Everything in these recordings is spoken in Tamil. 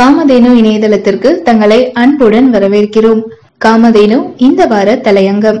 காமதேனு இணையதளத்திற்கு தங்களை அன்புடன் வரவேற்கிறோம். காமதேனு இந்த வார தலையங்கம்.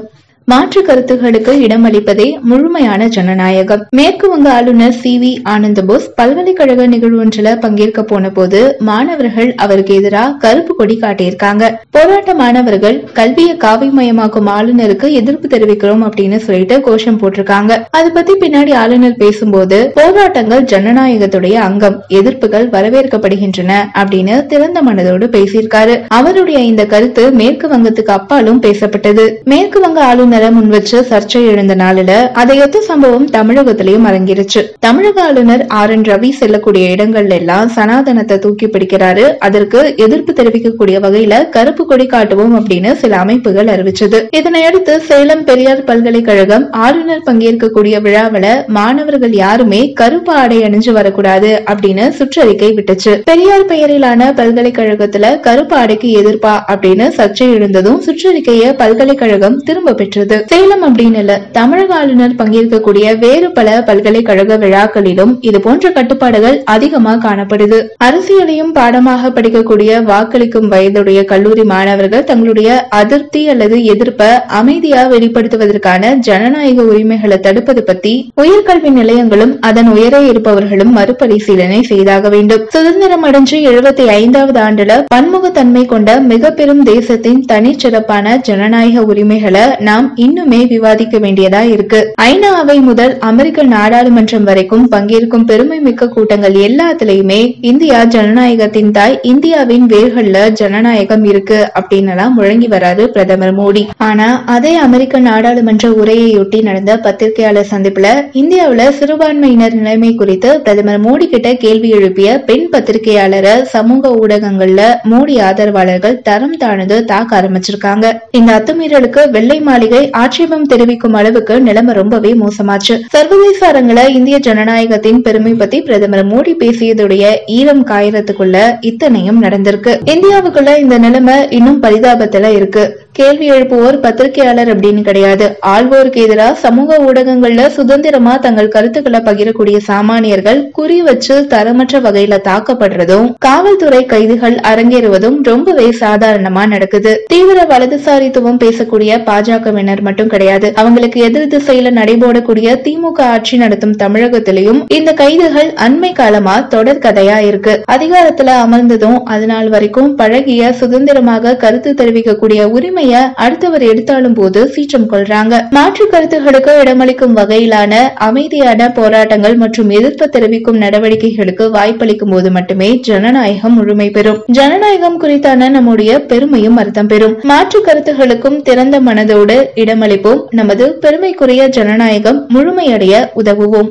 மாற்று கருத்துகளுக்கு இடமளிப்பதே முழுமையான ஜனநாயகம். மேற்கு வங்க ஆளுநர் சி வி ஆனந்தபோஸ் பல்கலைக்கழக நிகழ்வு ஒன்றில் பங்கேற்க போன போது மாணவர்கள் அவருக்கு எதிராக கருப்பு கொடி காட்டியிருக்காங்க. போராட்ட மாணவர்கள் கல்வியை காவிமயமாக்கும் ஆளுநருக்கு எதிர்ப்பு தெரிவிக்கிறோம் அப்படின்னு சொல்லிட்டு கோஷம் போட்டிருக்காங்க. அது பத்தி பின்னாடி ஆளுநர் பேசும்போது போராட்டங்கள் ஜனநாயகத்துடைய அங்கம் எதிர்ப்புகள் வரவேற்கப்படுகின்றன அப்படின்னு திறந்த மனதோடு பேசியிருக்காரு. அவருடைய இந்த கருத்து மேற்கு வங்கத்துக்கு அப்பாலும் பேசப்பட்டது. மேற்கு வங்க ஆளுநர் ஆளுநரை முன்வச்சு சர்ச்சை எழுந்த நாளில அதையொத்த சம்பவம் தமிழகத்திலயும் அரங்கிருச்சு. தமிழக ஆளுநர் ஆர் என் ரவி செல்லக்கூடிய இடங்கள்ல எல்லாம் சனாதனத்தை தூக்கி பிடிக்கிறாரு. அதற்கு எதிர்ப்பு தெரிவிக்கக்கூடிய வகையில கருப்பு கொடி காட்டுவோம் அப்படின்னு சில அமைப்புகள் அறிவிச்சது. இதனையடுத்து சேலம் பெரியார் பல்கலைக்கழகம் ஆளுநர் பங்கேற்கக்கூடிய விழாவில மாணவர்கள் யாருமே கருப்பு ஆடை அணிஞ்சு வரக்கூடாது அப்படின்னு சுற்றறிக்கை விட்டுச்சு. பெரியார் பெயரிலான பல்கலைக்கழகத்துல கருப்பு ஆடைக்கு எதிர்ப்பா அப்படின்னு சர்ச்சை எழுந்ததும் சுற்றறிக்கையை பல்கலைக்கழகம் திரும்ப பெற்று நடைபெற்றது சேலம் அப்படின்னு இல்ல தமிழக ஆளுநர் பங்கேற்கக்கூடிய வேறு பல பல்கலைக்கழக விழாக்களிலும் இது போன்ற கட்டுப்பாடுகள் அதிகமாக காணப்படுது. அரசியலையும் பாடமாக படிக்கக்கூடிய வாக்களிக்கும் வயதுடைய கல்லூரி மாணவர்கள் தங்களுடைய அதிருப்தி அல்லது எதிர்ப்பை அமைதியா வெளிப்படுத்துவதற்கான ஜனநாயக உரிமைகளை தடுப்பது பற்றி உயர்கல்வி நிலையங்களும் அதன் உயரே இருப்பவர்களும் மறுபரிசீலனை செய்தாக வேண்டும். சுதந்திரம் அடைஞ்சு எழுபத்தி ஐந்தாவது ஆண்டுல பன்முகத்தன்மை கொண்ட மிக பெரும் தேசத்தின் தனிச்சிறப்பான ஜனநாயக உரிமைகளை நாம் இன்னுமே விவாதிக்க வேண்டியதா இருக்கு. ஐநா அவை முதல் அமெரிக்க நாடாளுமன்றம் வரைக்கும் பங்கேற்கும் பெருமை மிக்க கூட்டங்கள் எல்லாத்துலயுமே இந்தியா ஜனநாயகத்தின் தாய் இந்தியாவின் வேர்கள்ல ஜனநாயகம் இருக்கு அப்படின்னு எல்லாம் முழங்கி வராரு பிரதமர் மோடி. ஆனா அதே அமெரிக்க நாடாளுமன்ற உரையையொட்டி நடந்த பத்திரிகையாளர் சந்திப்புல இந்தியாவில சிறுபான்மையினர் நிலைமை குறித்து பிரதமர் மோடி கிட்ட கேள்வி எழுப்பிய பெண் பத்திரிகையாளரை சமூக ஊடகங்கள்ல மோடி ஆதரவாளர்கள் தரம் தாழ்ந்து தாக்க ஆரம்பிச்சிருக்காங்க. இந்த அத்துமீறலுக்கு வெள்ளை மாளிகை ஆட்சேபம் தெரிவிக்கும் அளவுக்கு நிலைமை ரொம்பவே மோசமாச்சு. சர்வதேச அரங்குல இந்திய ஜனநாயகத்தின் பெருமை பத்தி பிரதமர் மோடி பேசியதுடைய ஈரம் காயறதுக்குள்ள இத்தனையும் நடந்திருக்கு. இந்தியாவுக்குள்ள இந்த நிலைமை இன்னும் பரிதாபத்துல இருக்கு. கேள்வி எழுப்புவோர் பத்திரிகையாளர் அப்படின்னு கிடையாது. ஆள்வோருக்கு எதிராக சமூக ஊடகங்கள்ல சுதந்திரமா தங்கள் கருத்துக்களை பகிரக்கூடிய சாமானியர்கள் குறி வச்சு தரமற்ற வகையில தாக்கப்படுறதும் காவல்துறை கைதுகள் அரங்கேறுவதும் ரொம்பவே சாதாரணமா நடக்குது. தீவிர வலதுசாரித்துவம் பேசக்கூடிய பாஜகவினர் மட்டும் கிடையாது. அவங்களுக்கு எதிர் திசையில நடைபோடக்கூடிய திமுக ஆட்சி நடத்தும் தமிழகத்திலையும் இந்த கைதுகள் அண்மை காலமா தொடர் கதையா இருக்கு. அதிகாரத்துல அமர்ந்ததும் அதனால் வரைக்கும் பழகிய சுதந்திரமாக கருத்து தெரிவிக்கக்கூடிய உரிமை உண்மைய அடுத்தவர் எடுத்தாலும் போது சீற்றம் கொள்றாங்க. மாற்று கருத்துகளுக்கு இடமளிக்கும் வகையிலான அமைதியான போராட்டங்கள் மற்றும் எதிர்ப்பு தெரிவிக்கும் நடவடிக்கைகளுக்கு வாய்ப்பளிக்கும் போது மட்டுமே ஜனநாயகம் முழுமை பெறும். ஜனநாயகம் குறித்தான நம்முடைய பெருமையும் அர்த்தம் பெறும். மாற்று கருத்துகளுக்கும் திறந்த மனதோடு இடமளிப்போம். நமது பெருமைக்குரிய ஜனநாயகம் முழுமையடைய உதவுவோம்.